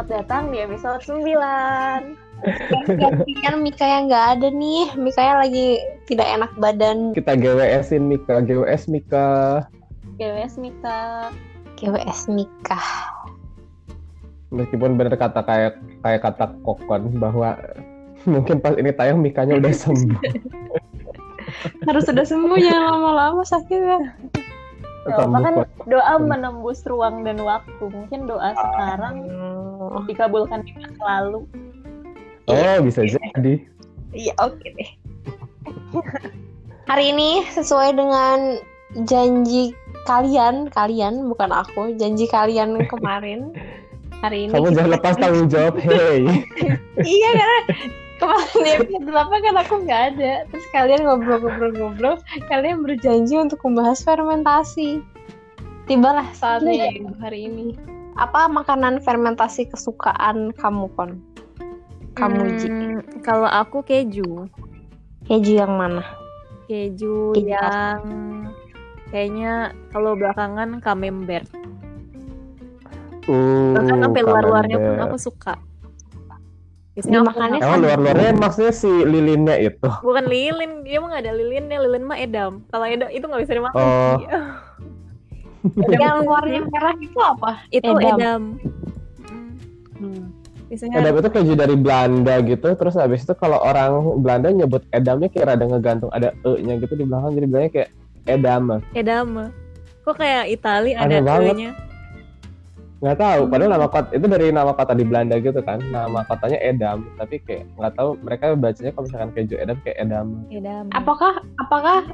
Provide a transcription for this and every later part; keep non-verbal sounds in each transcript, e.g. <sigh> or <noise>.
selamat datang di episode 9 Gantian Mika yang nggak ada nih. Mika yang lagi tidak enak badan. Kita GWS-in Mika, GWS Mika. GWS Mika GWS Mika. Meskipun benar kata kayak kayak kata Kokon bahwa mungkin pas ini tayang Mikanya udah sembuh. Harus sudah sembuh jangan lama-lama sakitnya. Kan kok. doa menembus ruang dan waktu Mungkin doa sekarang dikabulkan di masa lalu Oh, bisa jadi. Iya oke deh. Hari ini sesuai dengan janji kalian, kalian bukan aku, janji kalian kemarin. <laughs> Hari ini Kamu jangan lepas tanggung jawab, hey. <laughs> iya karena kemarin di episode 8 kan aku nggak ada? Terus kalian ngobrol-ngobrol-ngobrol kalian berjanji untuk membahas fermentasi. Tibalah saatnya ya hari ini. Apa makanan fermentasi kesukaan kamu kon? Kamu Ji. Hmm, Kalau aku keju. Keju yang mana? Keju Keju yang Kayaknya kalau belakangan camembert. Uh, Bahkan sampai luar-luarnya pun aku suka Biasanya aku Dimakannya makan- Emang luar-luarnya maksudnya si lilinnya itu. Bukan lilin, dia mah gak ada lilinnya, lilin mah edam Kalau edam itu gak bisa dimakan Oh. Ji. <laughs> yang warnanya merah itu apa Itu Edam. edam, Mm. Hmm. Biasanya Edam itu keju dari Belanda gitu, terus habis itu kalau orang Belanda nyebut edamnya kayak rada ngegantung ada e-nya gitu di belakang, jadi bilangnya kayak edam. edam Kok kayak Itali ada. E-nya Nggak tahu, padahal nama kota itu dari nama kota di Belanda gitu kan, nama kotanya Edam, tapi kayak nggak tahu mereka bacanya kalau misalkan keju Edam kayak Edam. Edam. Apakah apakah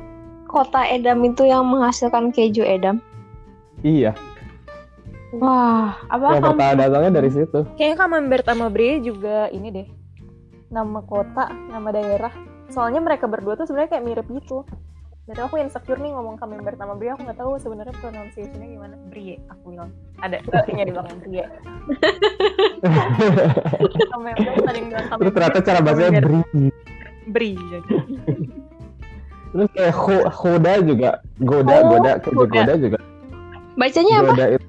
kota Edam itu yang menghasilkan keju Edam? Iya, wah apa yang pertama datangnya dari situ. Kayaknya Camembert sama Brie juga ini deh. Nama kota, nama daerah. Soalnya mereka berdua tuh sebenarnya kayak mirip gitu Dan aku insecure nih ngomong Camembert sama Brie. Aku gak tahu sebenarnya pronunciation-nya gimana. Brie, aku bilang. Ada E-nya di belakang Brie. Camembert ada yang bilang Terus ternyata cara bacanya Camembert. bri. Brie jadi. Terus kayak Ho- Hoda juga, Goda, Oh, Goda, Goda. Goda juga. bacanya apa? Goda itu,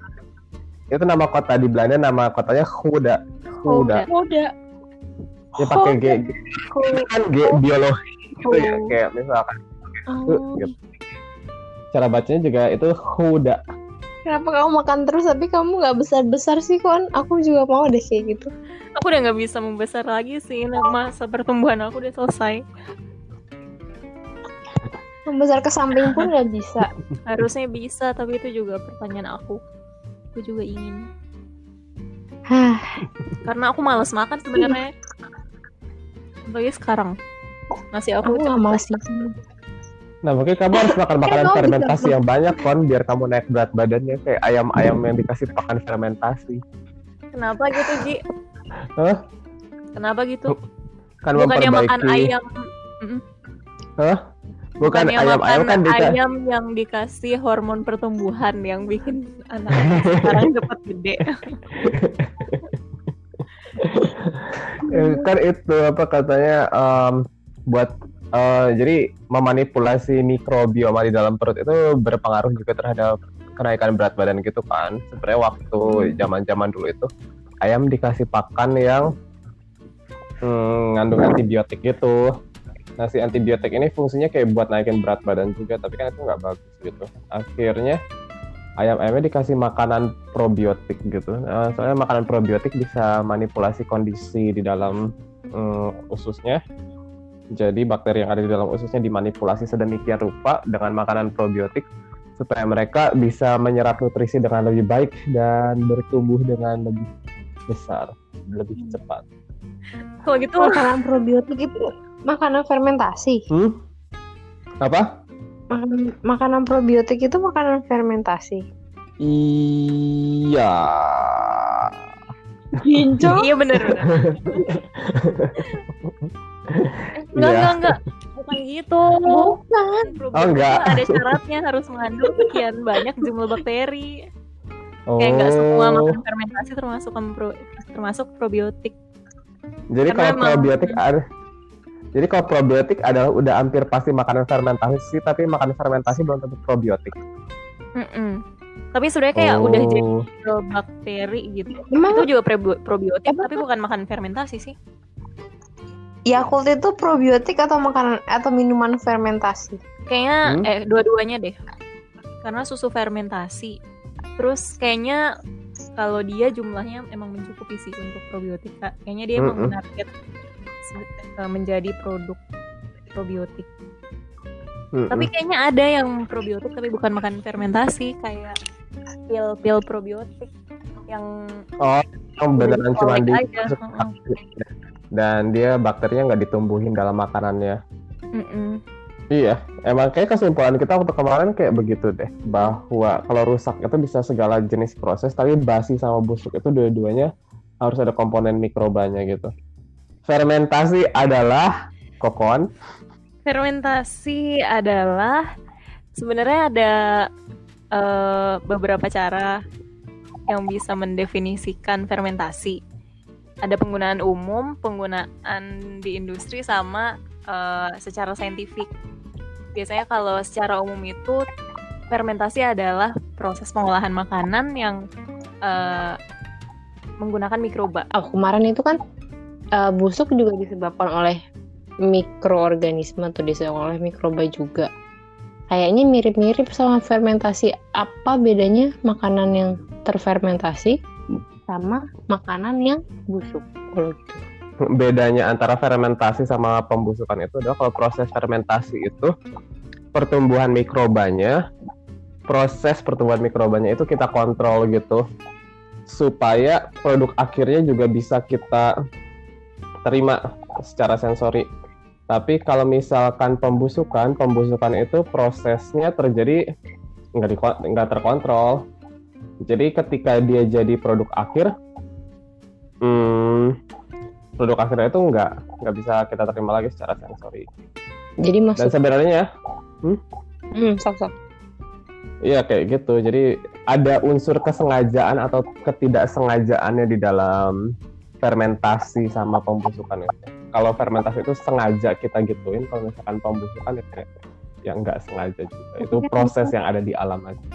itu nama kota di Belanda, nama kotanya Hoda. Hoda. Hoda. Dia pakai G, G. Kan G biologi gitu ya, kayak misalkan Oh. gitu. Cara bacanya juga itu Hoda. Kenapa kamu makan terus tapi kamu nggak besar-besar sih kon? Aku juga mau deh kayak gitu. Aku udah gak bisa membesar lagi sih Masa pertumbuhan aku udah selesai Membesar ke samping pun nggak bisa. <laughs> Harusnya bisa Tapi itu juga pertanyaan aku Aku juga ingin karena aku malas makan sebenarnya apalagi sekarang nasi aku aku nggak mau sih. Nah mungkin kamu harus <laughs> makan makanan fermentasi yang banyak kon biar kamu naik berat badannya kayak ayam-ayam yang dikasih pakan fermentasi. kenapa gitu Ji Hah? kenapa gitu Kan bukannya memperbaiki. makan ayam Hah? Bukan bukannya ayam-ayam makan kan dika- ayam yang dikasih hormon pertumbuhan yang bikin anak <laughs> sekarang cepat gede Eh, kan itu apa katanya em, buat eh, jadi memanipulasi mikrobioma di dalam perut itu berpengaruh juga terhadap kenaikan berat badan gitu kan. Sebenarnya waktu zaman-zaman dulu itu ayam dikasih pakan yang mm, ngandung antibiotik gitu. Nah si antibiotik ini fungsinya kayak buat naikin berat badan juga, tapi kan itu nggak bagus gitu. Akhirnya ayam-ayamnya dikasih makanan probiotik gitu. Nah, soalnya makanan probiotik bisa manipulasi kondisi di dalam mm, ususnya. Jadi bakteri yang ada di dalam ususnya dimanipulasi sedemikian rupa dengan makanan probiotik supaya mereka bisa menyerap nutrisi dengan lebih baik dan bertumbuh dengan lebih besar, lebih cepat. kalau gitu Makanan probiotik itu makanan fermentasi. Hmm? Apa? Makanan, makanan probiotik itu makanan fermentasi. Iya. Ginjo. <laughs> iya bener <laughs> <laughs> enggak Iya. enggak enggak bukan gitu Bukan. Oh, enggak. ada syaratnya harus mengandung sekian banyak jumlah bakteri Oh. kayak enggak semua makanan fermentasi termasuk pro- termasuk probiotik Jadi Karena kalau emang- probiotik ada jadi kalau probiotik adalah udah hampir pasti makanan fermentasi tapi makanan fermentasi belum tentu probiotik. Mm-mm. Tapi sebenarnya kayak udah jadi Oh. bakteri gitu. Emang Itu juga probiotik, Apa tapi bukan makan fermentasi sih. Yakult itu probiotik atau makanan atau minuman fermentasi? Kayaknya Hmm? eh dua-duanya deh. Karena susu fermentasi. Terus kayaknya kalau dia jumlahnya emang mencukupi sih untuk probiotika. Kayaknya dia emang Mm-mm. menarget se- eh, menjadi produk probiotik. Mm-mm. Tapi kayaknya ada yang probiotik tapi bukan makan fermentasi kayak pil-pil probiotik yang oh yang beneran cuma di aja. Dan dia bakterinya nggak ditumbuhin dalam makanannya Mm-mm. Iya, emang kayak kesimpulan kita waktu kemarin kayak begitu deh, bahwa kalau rusak itu bisa segala jenis proses, tapi basi sama busuk itu dua-duanya harus ada komponen mikrobanya gitu. Fermentasi adalah kokon, Fermentasi adalah sebenarnya ada eh, beberapa cara yang bisa mendefinisikan fermentasi. Ada penggunaan umum, penggunaan di industri sama eh, secara saintifik. Biasanya kalau secara umum itu fermentasi adalah proses pengolahan makanan yang eh, menggunakan mikroba. Oh, kemarin itu kan eh, busuk juga disebabkan oleh mikroorganisme atau disebabkan oleh mikroba juga. Kayaknya mirip-mirip sama fermentasi. Apa bedanya makanan yang terfermentasi sama makanan yang busuk? Kalau gitu. bedanya antara fermentasi sama pembusukan itu adalah kalau proses fermentasi itu pertumbuhan mikrobanya, proses pertumbuhan mikrobanya itu kita kontrol gitu supaya produk akhirnya juga bisa kita terima secara sensori. Tapi kalau misalkan pembusukan, pembusukan itu prosesnya terjadi nggak nggak terkontrol. Jadi ketika dia jadi produk akhir, hmm, produk akhirnya itu nggak nggak bisa kita terima lagi secara sensori. Jadi Dan maksud sebenarnya hmm, sok sok. Iya kayak gitu. Jadi ada unsur kesengajaan atau ketidaksengajaannya di dalam fermentasi sama pembusukan itu. Kalau fermentasi itu sengaja kita gituin, kalau misalkan pembusukan ya kayak ya nggak sengaja juga. Itu proses yang ada di alam aja.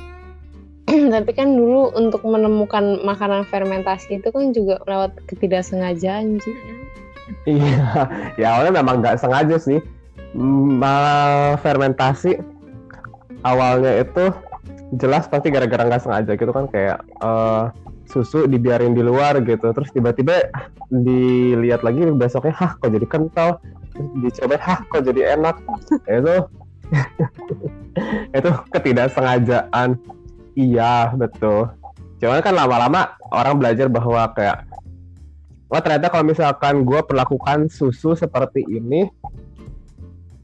<clears throat> Tapi kan dulu untuk menemukan makanan fermentasi itu kan juga lewat ketidaksengajaan Ji. Iya, ya awalnya memang nggak sengaja sih. Ma fermentasi awalnya itu jelas pasti gara-gara nggak sengaja gitu kan kayak eh, susu dibiarin di luar gitu, terus tiba-tiba dilihat lagi besoknya, hah kok jadi kental, dicoba, hah kok jadi enak, itu <laughs> itu ketidaksengajaan. Iya betul. Cuman kan lama-lama orang belajar bahwa kayak wah ternyata kalau misalkan gue perlakukan susu seperti ini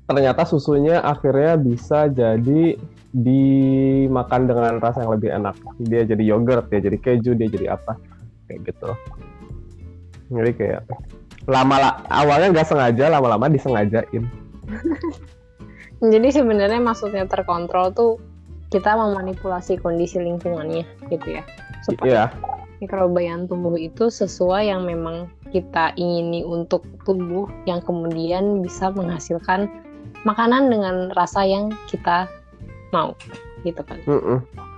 ternyata susunya akhirnya bisa jadi dimakan dengan rasa yang lebih enak. Dia jadi yogurt dia jadi keju dia jadi apa kayak gitu. Jadi kayak lama lah awalnya nggak sengaja lama-lama disengajain. <laughs> Jadi sebenarnya maksudnya terkontrol tuh kita memanipulasi kondisi lingkungannya gitu ya. Supaya iya mikroba yang tumbuh itu sesuai yang memang kita ingini untuk tumbuh yang kemudian bisa menghasilkan makanan dengan rasa yang kita mau gitu kan.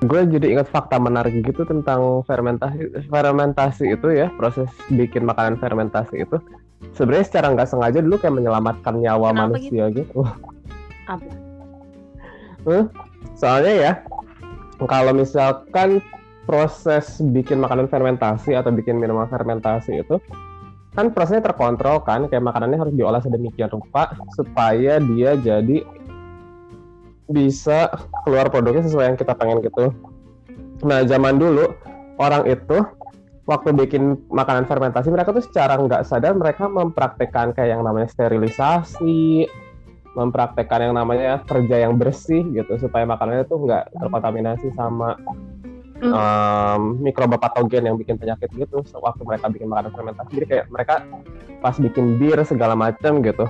gue jadi ingat fakta menarik gitu tentang fermentasi fermentasi itu ya proses bikin makanan fermentasi itu sebenarnya secara nggak sengaja dulu kayak menyelamatkan nyawa Kenapa manusia gitu Apa? Soalnya ya, kalau misalkan proses bikin makanan fermentasi atau bikin minuman fermentasi itu kan prosesnya terkontrol kan, kayak makanannya harus diolah sedemikian rupa supaya dia jadi bisa keluar produknya sesuai yang kita pengen gitu. Nah zaman dulu orang itu waktu bikin makanan fermentasi mereka tuh secara nggak sadar mereka mempraktekkan kayak yang namanya sterilisasi, mempraktekkan yang namanya kerja yang bersih gitu supaya makanannya tuh nggak terkontaminasi sama Hmm. em, mikroba patogen yang bikin penyakit gitu waktu mereka bikin makanan fermentasi jadi kayak mereka pas bikin bir segala macam gitu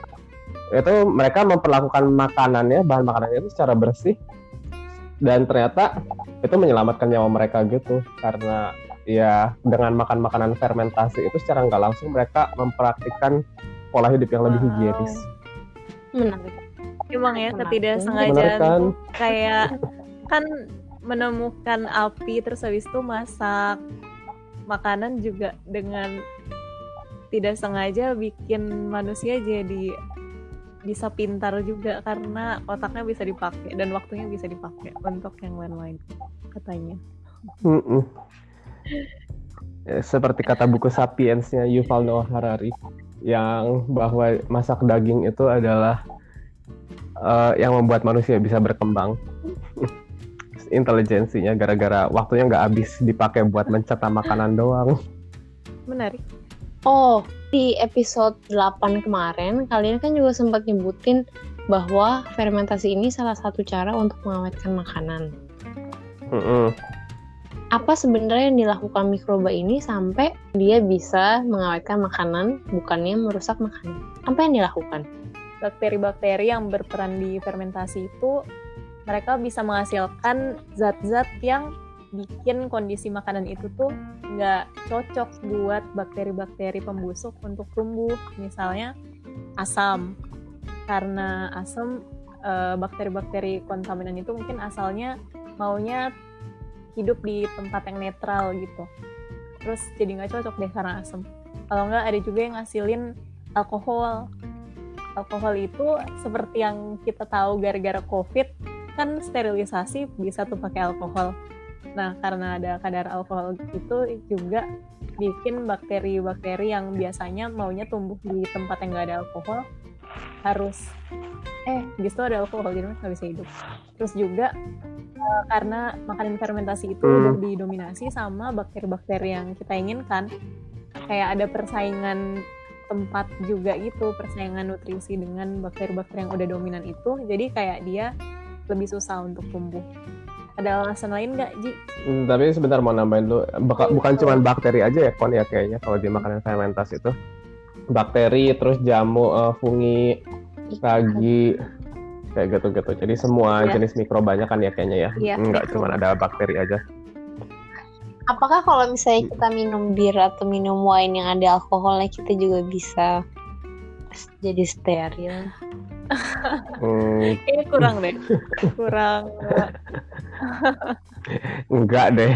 itu mereka memperlakukan makanannya bahan makanannya itu secara bersih dan ternyata itu menyelamatkan nyawa mereka gitu karena ya dengan makan makanan fermentasi itu secara nggak langsung mereka mempraktikkan pola hidup yang lebih Wow. higienis Menarik. Emang ya ketidaksengajaan kan tuh kayak kan menemukan api terus habis itu masak makanan juga dengan tidak sengaja bikin manusia jadi bisa pintar juga karena otaknya bisa dipakai dan waktunya bisa dipakai untuk yang lain-lain katanya. Mm-mm. Ya, Seperti kata buku Sapiensnya Yuval Noah Harari yang bahwa masak daging itu adalah eh, yang membuat manusia bisa berkembang. <laughs> Intelijensinya gara-gara waktunya nggak habis dipakai buat mencetak makanan doang. Menarik. Oh, di episode 8 kemarin kalian kan juga sempat nyebutin bahwa fermentasi ini salah satu cara untuk mengawetkan makanan. Mm-mm. Apa sebenarnya yang dilakukan mikroba ini sampai dia bisa mengawetkan makanan bukannya merusak makanan? Apa yang dilakukan? Bakteri-bakteri yang berperan di fermentasi itu mereka bisa menghasilkan zat-zat yang bikin kondisi makanan itu tuh nggak cocok buat bakteri-bakteri pembusuk untuk tumbuh. Misalnya asam. Karena asam eh, bakteri-bakteri kontaminan itu mungkin asalnya maunya hidup di tempat yang netral gitu. Terus jadi nggak cocok deh karena asam. Kalau nggak ada juga yang ngasilin alkohol. Alkohol itu seperti yang kita tahu gara-gara COVID kan sterilisasi bisa tuh pakai alkohol. Nah, karena ada kadar alkohol itu juga bikin bakteri-bakteri yang biasanya maunya tumbuh di tempat yang nggak ada alkohol harus eh justru ada alkohol jadi mereka nggak bisa hidup. Terus juga eh, karena makanan fermentasi itu Hmm. udah didominasi sama bakteri-bakteri yang kita inginkan, kayak ada persaingan tempat juga gitu, persaingan nutrisi dengan bakteri-bakteri yang udah dominan itu, jadi kayak dia lebih susah untuk tumbuh. Ada alasan lain nggak, Ji? Hmm, tapi sebentar mau nambahin dulu, Baka- bukan cuma bakteri aja ya kon ya kayaknya kalau di makanan fermentasi itu. Bakteri, terus jamu, eh, fungi, ragi, kayak gitu-gitu. Jadi semua Ya. jenis mikrobanya kan ya kayaknya ya. Iya, Enggak mikroba. cuma ada bakteri aja. Apakah kalau misalnya kita minum bir atau minum wine yang ada alkoholnya kita juga bisa jadi steril? Hmm, Ini kurang deh, kurang. <laughs> enggak deh.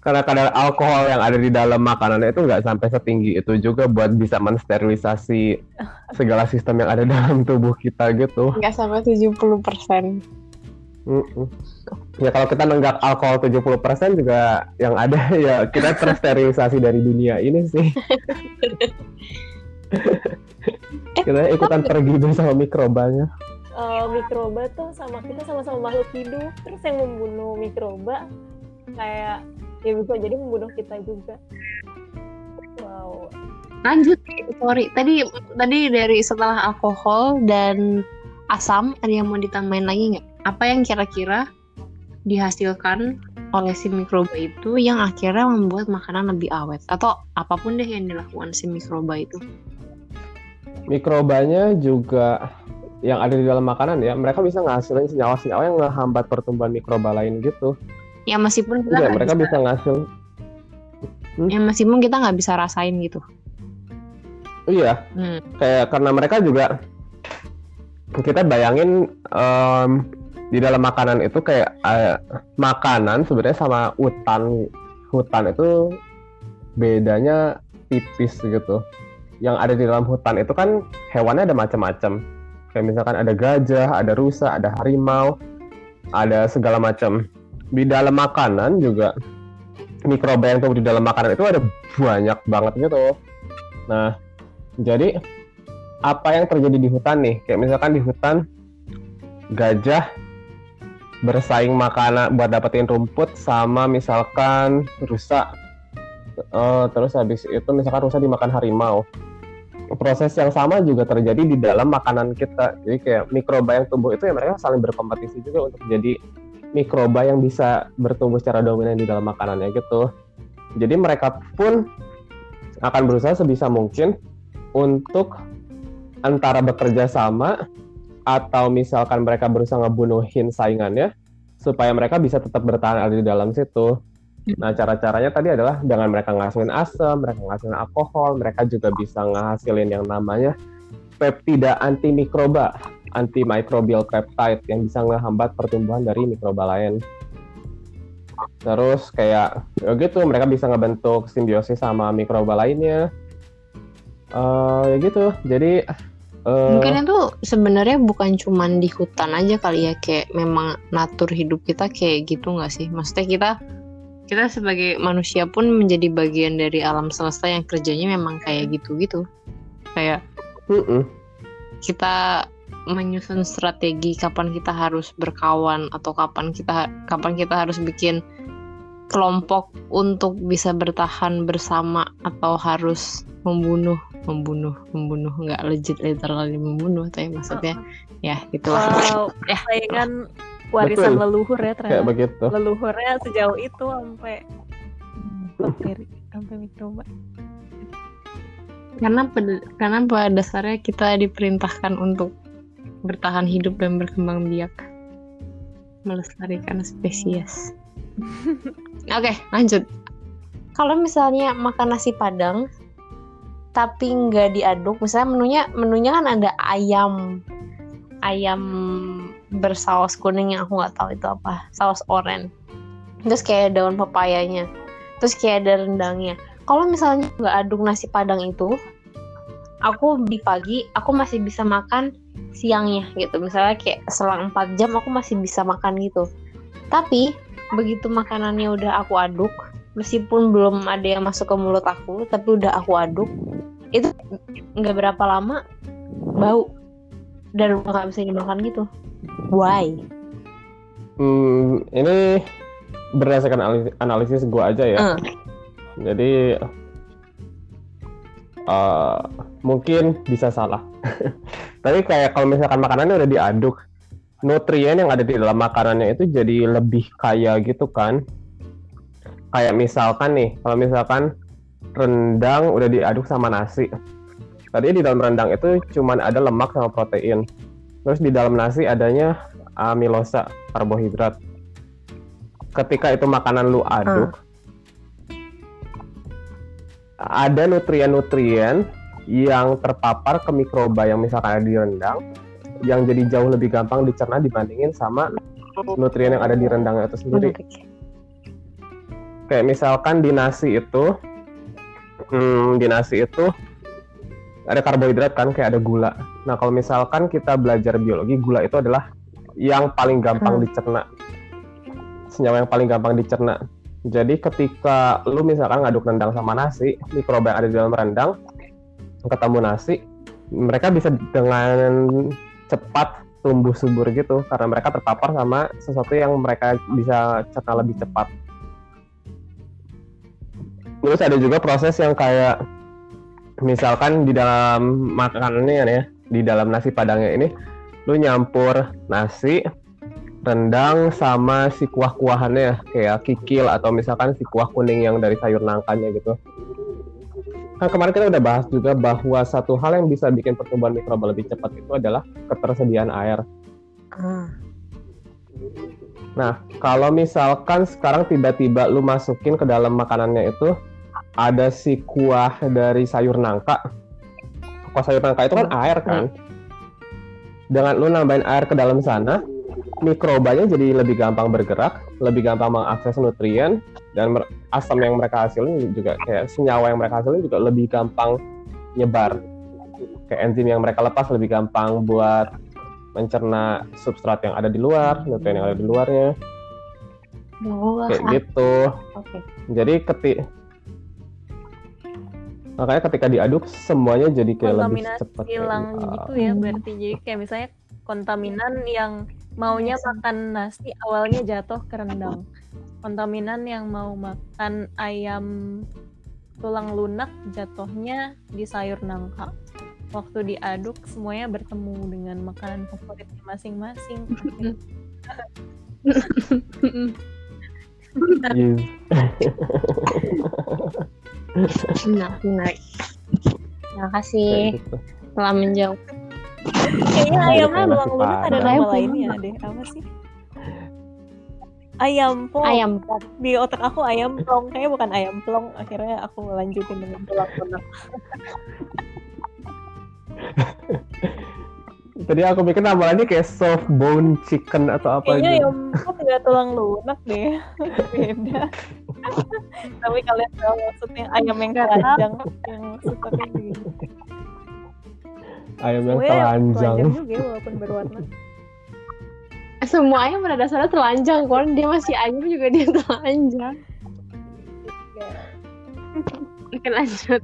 Karena kadar alkohol yang ada di dalam makanan itu nggak sampai setinggi itu juga buat bisa mensterilisasi <laughs> segala sistem yang ada dalam tubuh kita gitu. Nggak sampai 70 persen. Mm-mm. Ya kalau kita nenggak alkohol 70% juga yang ada <laughs> ya kita tersterilisasi dari dunia ini sih. <laughs> kita ikutan pergi bersama mikrobanya. Eh, mikroba tuh sama kita sama-sama makhluk hidup, terus yang membunuh mikroba kayak ya bisa jadi membunuh kita juga. Wow. Lanjut, sorry. Tadi tadi dari setelah alkohol dan asam ada yang mau ditambahin lagi nggak? Apa yang kira-kira dihasilkan oleh si mikroba itu yang akhirnya membuat makanan lebih awet atau apa pun deh yang dilakukan si mikroba itu? Mikrobanya juga yang ada di dalam makanan ya, mereka bisa ngasilin senyawa-senyawa yang ngehambat pertumbuhan mikroba lain gitu. Ya meskipun kita Iya, nggak mereka bisa, bisa ngasil. ya meskipun kita nggak bisa rasain gitu. Iya, Hmm. kayak karena mereka juga kita bayangin em, di dalam makanan itu kayak eh, makanan sebenarnya sama hutan hutan itu bedanya tipis gitu yang ada di dalam hutan itu kan hewannya ada macam-macam kayak misalkan ada gajah ada rusa ada harimau ada segala macam di dalam makanan juga mikroba yang tumbuh di dalam makanan itu ada banyak banget gitu nah jadi apa yang terjadi di hutan nih? Kayak misalkan di hutan gajah bersaing makanan buat dapetin rumput sama misalkan rusa. Eh, terus habis itu misalkan rusa dimakan harimau. Proses yang sama juga terjadi di dalam makanan kita. Jadi kayak mikroba yang tumbuh itu ya mereka saling berkompetisi juga untuk jadi mikroba yang bisa bertumbuh secara dominan di dalam makanannya gitu. Jadi mereka pun akan berusaha sebisa mungkin untuk antara bekerja sama atau misalkan mereka berusaha ngebunuhin saingannya supaya mereka bisa tetap bertahan ada di dalam situ. Nah, cara-caranya tadi adalah dengan mereka ngasilin asam, mereka ngasilin alkohol, mereka juga bisa ngehasilin yang namanya peptida antimikroba antimicrobial peptide yang bisa ngehambat pertumbuhan dari mikroba lain. Terus kayak ya gitu mereka bisa ngebentuk simbiosis sama mikroba lainnya. Eh ya gitu. Jadi eh, Mungkin itu sebenarnya bukan cuman di hutan aja kali ya kayak memang natur hidup kita kayak gitu nggak sih? Maksudnya kita kita sebagai manusia pun menjadi bagian dari alam semesta yang kerjanya memang kayak gitu-gitu. Kayak mm-mm. kita menyusun strategi kapan kita harus berkawan atau kapan kita kapan kita harus bikin kelompok untuk bisa bertahan bersama atau harus membunuh membunuh membunuh nggak legit literally membunuh tapi maksudnya ya gitulah Wow, <laughs> Ya. saingan warisan Betul. leluhur ya kayak ternyata. begitu. Leluhurnya sejauh itu sampai bakteri, sampai mikroba. karena pada, karena pada dasarnya kita diperintahkan untuk bertahan hidup dan berkembang biak. Melestarikan spesies. <laughs> Oke lanjut. Kalau misalnya makan nasi padang tapi nggak diaduk misalnya menunya menunya kan ada ayam. Ayam bersaus kuning yang aku nggak tahu itu apa. Saus oren. Terus kayak daun pepayanya. Terus kayak ada rendangnya. Kalau misalnya nggak aduk nasi padang itu aku di pagi aku masih bisa makan siangnya gitu misalnya kayak selang 4 jam aku masih bisa makan gitu tapi begitu makanannya udah aku aduk meskipun belum ada yang masuk ke mulut aku tapi udah aku aduk itu nggak berapa lama bau dan udah nggak bisa dimakan gitu why Hmm, ini berdasarkan analisis, gue aja ya. Eh. Jadi eh, mungkin bisa salah. <laughs> Tapi kayak kalau misalkan makanannya udah diaduk, nutrien yang ada di dalam makanannya itu jadi lebih kaya gitu kan. Kayak misalkan nih, kalau misalkan rendang udah diaduk sama nasi. Tadi di dalam rendang itu cuman ada lemak sama protein. Terus di dalam nasi adanya amilosa, karbohidrat. Ketika itu makanan lu aduk, ada nutrien-nutrien yang terpapar ke mikroba yang misalkan ada di rendang yang jadi jauh lebih gampang dicerna dibandingin sama nutrien yang ada di rendangnya itu sendiri. Kayak misalkan di nasi itu, hmm, di nasi itu ada karbohidrat kan, kayak ada gula. Nah kalau misalkan kita belajar biologi, gula itu adalah yang paling gampang Hmm. dicerna, senyawa yang paling gampang dicerna. Jadi ketika lu misalkan ngaduk rendang sama nasi, mikroba yang ada di dalam rendang ketemu nasi, mereka bisa dengan cepat tumbuh subur gitu karena mereka terpapar sama sesuatu yang mereka bisa cerna lebih cepat. Terus ada juga proses yang kayak misalkan di dalam makanannya ya, di dalam nasi padangnya ini, lu nyampur nasi, rendang sama si kuah-kuahannya kayak kikil atau misalkan si kuah kuning yang dari sayur nangkanya gitu. Kan kemarin kita udah bahas juga bahwa satu hal yang bisa bikin pertumbuhan mikroba lebih cepat itu adalah ketersediaan air. Nah, kalau misalkan sekarang tiba-tiba lu masukin ke dalam makanannya itu ada si kuah dari sayur nangka. Kuah sayur nangka itu kan air kan. Dengan lu nambahin air ke dalam sana, mikrobanya jadi lebih gampang bergerak, lebih gampang mengakses nutrien, dan asam yang mereka hasilin juga kayak senyawa yang mereka hasilin juga lebih gampang nyebar. Kayak enzim yang mereka lepas lebih gampang buat mencerna substrat yang ada di luar, nutrien yang ada di luarnya, Oh, kayak gitu. oke. Jadi ketik makanya ketika diaduk semuanya jadi kayak lebih kontaminasi cepat kayak hilang gitu. gitu ya berarti jadi kayak misalnya kontaminan yang maunya makan nasi awalnya jatuh ke rendang kontaminan yang mau makan ayam tulang lunak jatuhnya di sayur nangka waktu diaduk semuanya bertemu dengan makanan favoritnya masing-masing. Menarik, menarik. Terima kasih gitu. telah menjawab. Kayaknya ayam Kayak tulang nasi lunak ada nama Ayam lainnya deh apa sih ayam plong Ayam di otak aku ayam plong kayaknya bukan ayam plong akhirnya aku lanjutin dengan tulang lunak <laughs> Tadi aku pikir namanya kayak soft bone chicken atau apa Kayaknya gitu. yang empat nggak tulang lunak deh. <laughs> Beda. <laughs> Tapi kalian tahu maksudnya ayam yang telanjang yang suka kayak gitu. Ayam yang Semuanya telanjang. juga ya walaupun berwarna. Semua ayam pada dasarnya telanjang kan dia masih ayam juga dia telanjang. Oke lanjut.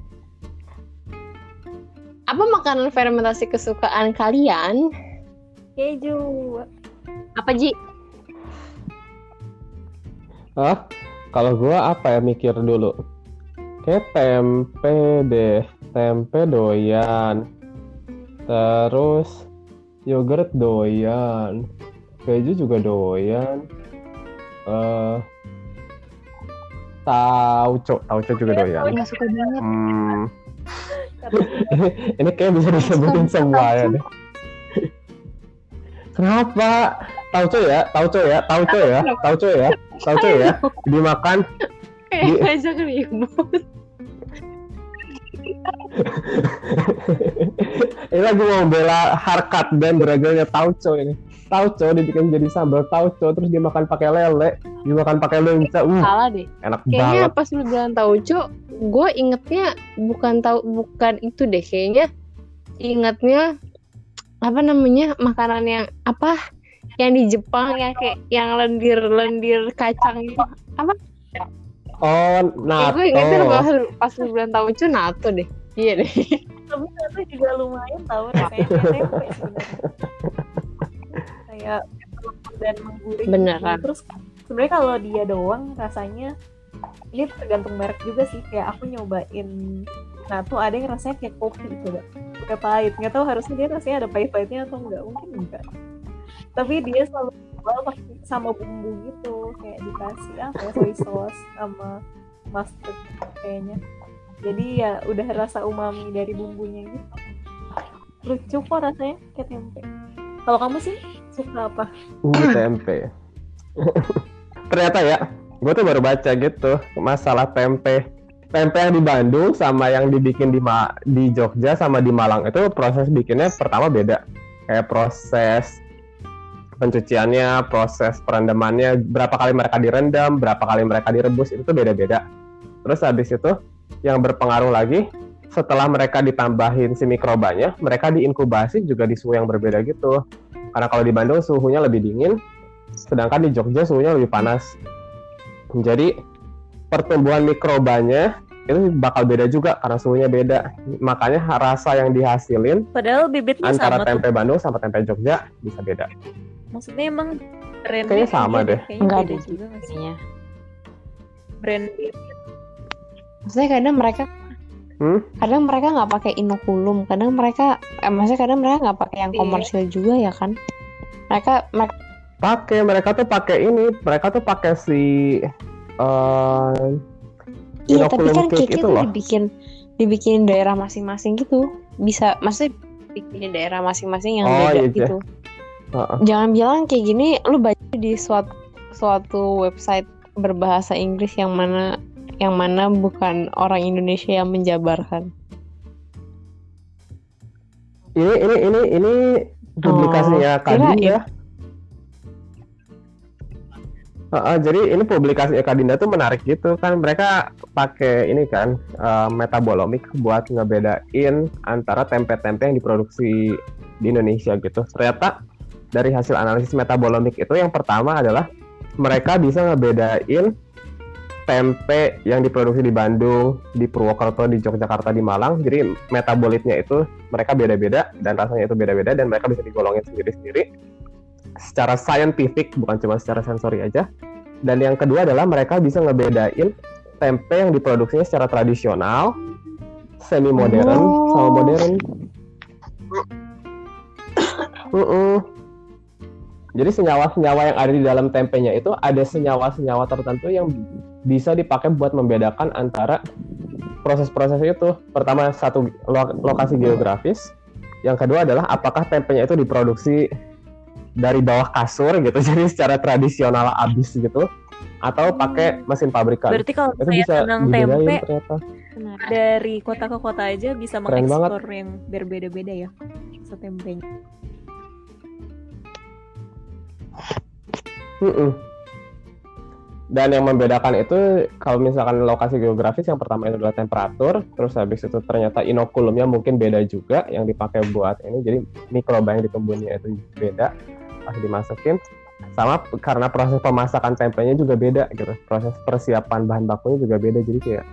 Apa makanan fermentasi kesukaan kalian? Keju. Apa Ji? Hah? Kalau gua apa ya mikir dulu. Kayak tempe deh, tempe doyan. Terus yogurt doyan. Keju juga doyan. Eh tauco, tauco juga doyan. Nggak suka banget. Hmm, <laughs> ini, ini kayak bisa disebutin semua ya deh. Kenapa? Tauco ya, tauco ya, tauco ya, tauco ya, tauco ya. Dimakan Kayak ngajak ribut. <laughs> ini lagi mau bela harkat dan beragalnya tauco ini. Tauco dibikin jadi sambal tauco terus dimakan pakai lele, dimakan pakai lenca. Uh, Salah deh. enak Kayaknya banget. pas lu bilang tauco, gue ingetnya bukan tahu bukan itu deh kayaknya. Ingatnya apa namanya makanan yang apa yang di Jepang yang kayak yang lendir-lendir kacang itu. Oh, Ya, gue ingetnya nato. pas, pas bilang tauco nato deh. Iya deh. <laughs> tapi ternyata juga lumayan tahu rasanya kayak tempe. Kayak dan menggurih. Beneran. Terus sebenarnya kalau dia doang rasanya ini tergantung merek juga sih. Kayak aku nyobain nah tuh ada yang rasanya kayak kopi coba udah pahit nggak tahu harusnya dia rasanya ada pahit-pahitnya atau enggak mungkin enggak tapi dia selalu jual pakai sama bumbu gitu kayak dikasih apa ya soy sauce sama mustard kayaknya jadi ya udah rasa umami dari bumbunya gitu lucu kok rasanya kayak tempe kalau kamu sih suka apa Uh, tempe. <laughs> Ternyata ya, gue tuh baru baca gitu masalah tempe. Tempe yang di Bandung sama yang dibikin di Ma- di Jogja sama di Malang itu proses bikinnya pertama beda. Kayak proses pencuciannya, proses perendamannya, berapa kali mereka direndam, berapa kali mereka direbus itu beda-beda. Terus habis itu yang berpengaruh lagi setelah mereka ditambahin si mikrobanya, mereka diinkubasi juga di suhu yang berbeda gitu. Karena kalau di Bandung suhunya lebih dingin, sedangkan di Jogja suhunya lebih panas. Jadi pertumbuhan mikrobanya itu bakal beda juga karena suhunya beda. Makanya rasa yang dihasilin padahal bibitnya antara sama tuh tempe Bandung sama tempe Jogja bisa beda. maksudnya emang brandnya Kayaknya sama deh. kayaknya Enggak beda juga sih Kayaknya. Maksudnya kadang mereka Hmm? kadang mereka nggak pakai inokulum, kadang mereka eh, maksudnya kadang mereka nggak pakai yang Iya. komersil juga ya kan? Mereka mereka Pakai mereka tuh pakai ini, mereka tuh pakai si eh iya tapi inokulum kan cake itu itu loh. dibikin dibikin daerah masing-masing gitu. Bisa maksudnya bikin daerah masing-masing yang Oh, beda iya, gitu. Heeh. Jangan bilang kayak gini lu baca di suatu suatu website berbahasa Inggris yang mana yang mana bukan orang Indonesia yang menjabarkan. ini ini ini ini publikasinya Oh, Kadinda. kirain. Heeh, jadi ini publikasi Kadinda tuh menarik gitu kan mereka pakai ini kan eh, metabolomik buat ngebedain antara tempe-tempe yang diproduksi di Indonesia gitu. Ternyata dari hasil analisis metabolomik itu yang pertama adalah mereka bisa ngebedain tempe yang diproduksi di Bandung, di Purwokerto, di Yogyakarta, di Malang. Jadi metabolitnya itu mereka beda-beda dan rasanya itu beda-beda dan mereka bisa digolongin sendiri-sendiri secara scientific bukan cuma secara sensori aja. Dan yang kedua adalah mereka bisa ngebedain tempe yang diproduksinya secara tradisional, semi modern, Oh. sama modern. Mm-mm. Jadi senyawa-senyawa yang ada di dalam tempenya itu ada senyawa-senyawa tertentu yang bisa dipakai buat membedakan antara proses-proses itu. Pertama, satu lokasi geografis. Yang kedua adalah apakah tempenya itu diproduksi dari bawah kasur gitu, <laughs> jadi secara tradisional abis gitu, atau pakai oh. mesin pabrikan. Berarti kalau itu bisa tempe ternyata. dari kota ke kota aja bisa mengekspor yang berbeda-beda ya, setempenya. Mm -mm. Dan yang membedakan itu kalau misalkan lokasi geografis yang pertama itu adalah temperatur, terus habis itu ternyata inokulumnya mungkin beda juga yang dipakai buat ini, jadi mikroba yang dikebunnya itu beda pas dimasukin. Sama karena proses pemasakan tempenya juga beda gitu, proses persiapan bahan bakunya juga beda, jadi kayak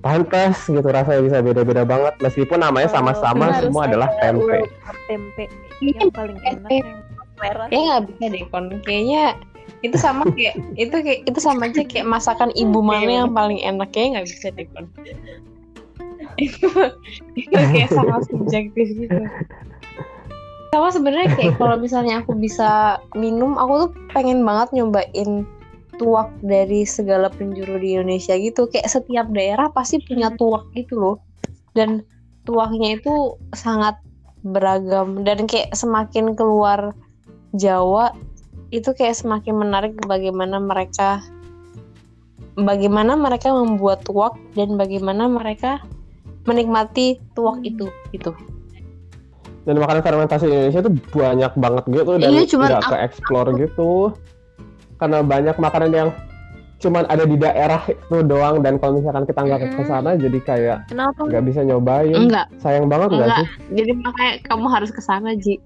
pantas gitu rasanya bisa beda-beda banget meskipun namanya sama-sama Harus semua adalah ada tempe. Tempe yang paling enak yang merah. Kayaknya nggak bisa deh kon. Kayaknya itu sama kayak itu kayak itu sama aja kayak masakan ibu mana yang paling enak kayaknya nggak bisa deh itu, itu kayak sama subjektif gitu. Sama sebenarnya kayak kalau misalnya aku bisa minum, aku tuh pengen banget nyobain tuak dari segala penjuru di Indonesia gitu. Kayak setiap daerah pasti punya tuak gitu loh. Dan tuaknya itu sangat beragam dan kayak semakin keluar Jawa itu kayak semakin menarik bagaimana mereka bagaimana mereka membuat tuak dan bagaimana mereka menikmati tuak itu gitu. Dan makanan fermentasi Indonesia tuh banyak banget gitu dan Iya, nggak ke explore gitu. Karena banyak makanan yang cuman ada di daerah itu doang dan kalau misalkan kita nggak ke Mm-mm. sana jadi kayak nggak bisa nyobain. Enggak, Sayang banget nggak enggak. sih? Jadi makanya kamu harus ke sana, Ji.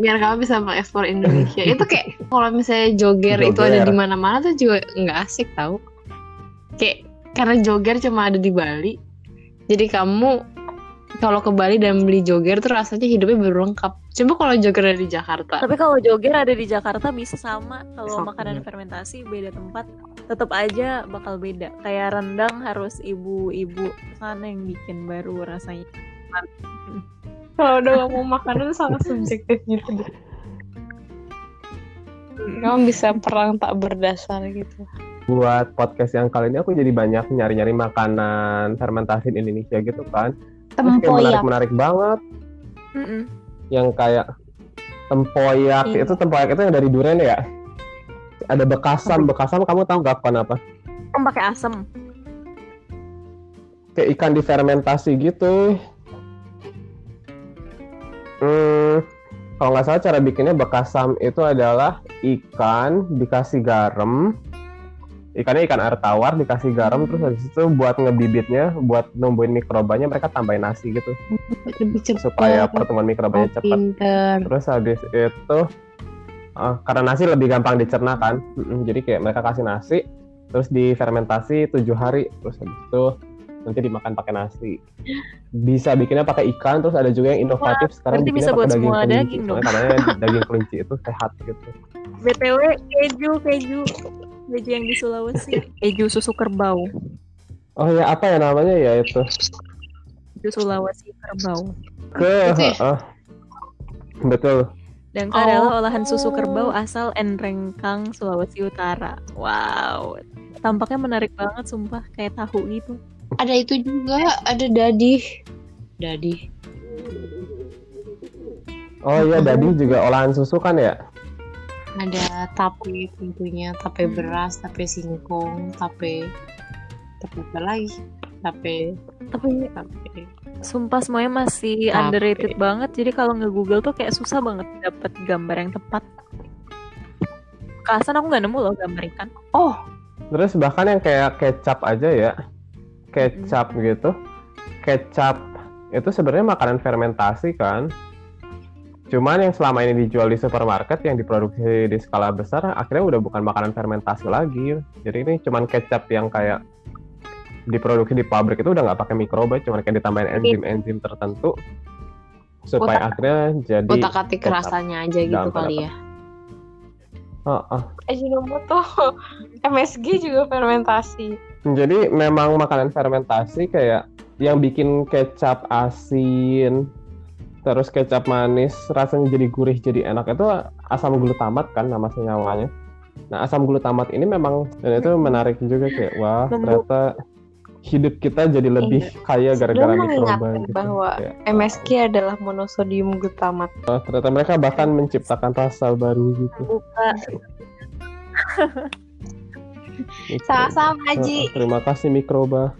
Biar kamu bisa mengeksplor Indonesia. itu kayak kalau misalnya joger, itu ada di mana-mana tuh juga nggak asik tau. Kayak karena joger cuma ada di Bali. Jadi kamu kalau ke Bali dan beli joger tuh rasanya hidupnya baru lengkap. Coba kalau joger ada di Jakarta. Tapi kalau joger ada di Jakarta bisa sama. Kalau makanan fermentasi beda tempat, tetap aja bakal beda. Kayak rendang harus ibu-ibu sana yang bikin baru rasanya. Kalau udah ngomong makanan sangat subjektif gitu deh. Kamu bisa perang tak berdasar gitu. Buat podcast yang kali ini aku jadi banyak nyari-nyari makanan fermentasi di Indonesia gitu kan. Terus kayak menarik-menarik banget Mm-mm. yang kayak tempoyak Iya. itu tempoyak itu yang dari durian ya. Ada bekasam, bekasam kamu tahu nggak apa apa? Kamu pakai asam. kayak ikan difermentasi gitu. Hmm, kalau nggak salah cara bikinnya bekasam itu adalah ikan dikasih garam. Ikannya ikan air tawar dikasih garam terus habis itu buat ngebibitnya, buat numbuhin mikrobanya mereka tambahin nasi gitu Lebih cepat. supaya pertumbuhan mikrobanya Oh, cepat. pinter. Terus habis itu ah, karena nasi lebih gampang dicerna kan, jadi kayak mereka kasih nasi, terus difermentasi tujuh hari, terus habis itu nanti dimakan pakai nasi. Bisa bikinnya pakai ikan, terus ada juga yang inovatif sekarang berarti bikinnya bisa pakai buat daging semua kelinci. daging dong. Soalnya katanya <laughs> daging kelinci itu sehat gitu. BTW keju, keju. Keju yang di Sulawesi. Keju susu kerbau. Oh ya apa ya namanya ya itu? Keju Sulawesi kerbau. Ke, ah. betul. Dan Oh. adalah olahan susu kerbau asal Enrengkang, Sulawesi Utara. Wow. Tampaknya menarik banget sumpah, kayak tahu gitu. Ada itu juga, ada dadih. Dadih. Oh iya, dadi juga olahan susu kan ya? Ada tape tentunya, tape beras, tape singkong, tape tape apa lagi? Tape Tapi tape. sumpah semuanya masih Tapi- underrated banget. Jadi kalau nge-google tuh kayak susah banget dapet gambar yang tepat. Kasan aku nggak nemu loh gambar ikan. Oh, Terus bahkan yang kayak kecap aja ya, kecap gitu, kecap itu sebenarnya makanan fermentasi kan. Cuman yang selama ini dijual di supermarket yang diproduksi di skala besar akhirnya udah bukan makanan fermentasi lagi. Jadi ini cuman kecap yang kayak diproduksi di pabrik itu udah nggak pakai mikroba, cuman kayak ditambahin enzim-enzim tertentu supaya Otak- akhirnya jadi otak atik kecap. rasanya aja gitu kali ya. Oh, oh. Ajinomoto, MSG juga fermentasi. Jadi memang makanan fermentasi kayak yang bikin kecap asin, terus kecap manis, rasanya jadi gurih, jadi enak itu asam glutamat kan nama senyawanya. Nah asam glutamat ini memang dan itu menarik juga kayak wah ternyata hidup kita jadi lebih kaya gara-gara mikroba gitu. bahwa Kayak, MSG adalah monosodium glutamat. wah, ternyata mereka bahkan menciptakan rasa baru gitu. Buka. Sama-sama, Oh, Ji. oh, terima kasih mikroba.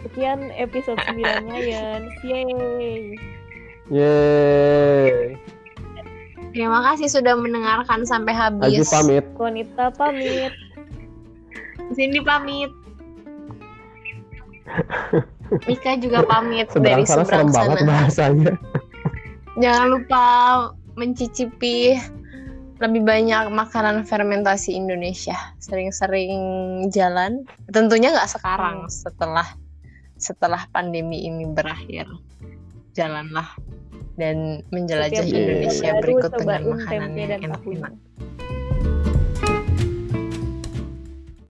Sekian episode 9-nya Yan. Yeay. Yeay. Terima kasih sudah mendengarkan sampai Aji habis. pamit. Wanita pamit. Cindy pamit. Mika juga pamit dari Seberang sana serem seberang banget sana. bahasanya. Jangan lupa mencicipi lebih banyak makanan fermentasi Indonesia. Sering-sering jalan. Tentunya nggak sekarang setelah setelah pandemi ini berakhir. Jalanlah dan menjelajah Setiap minggu Indonesia berikut dengan makanan yang enak-enak.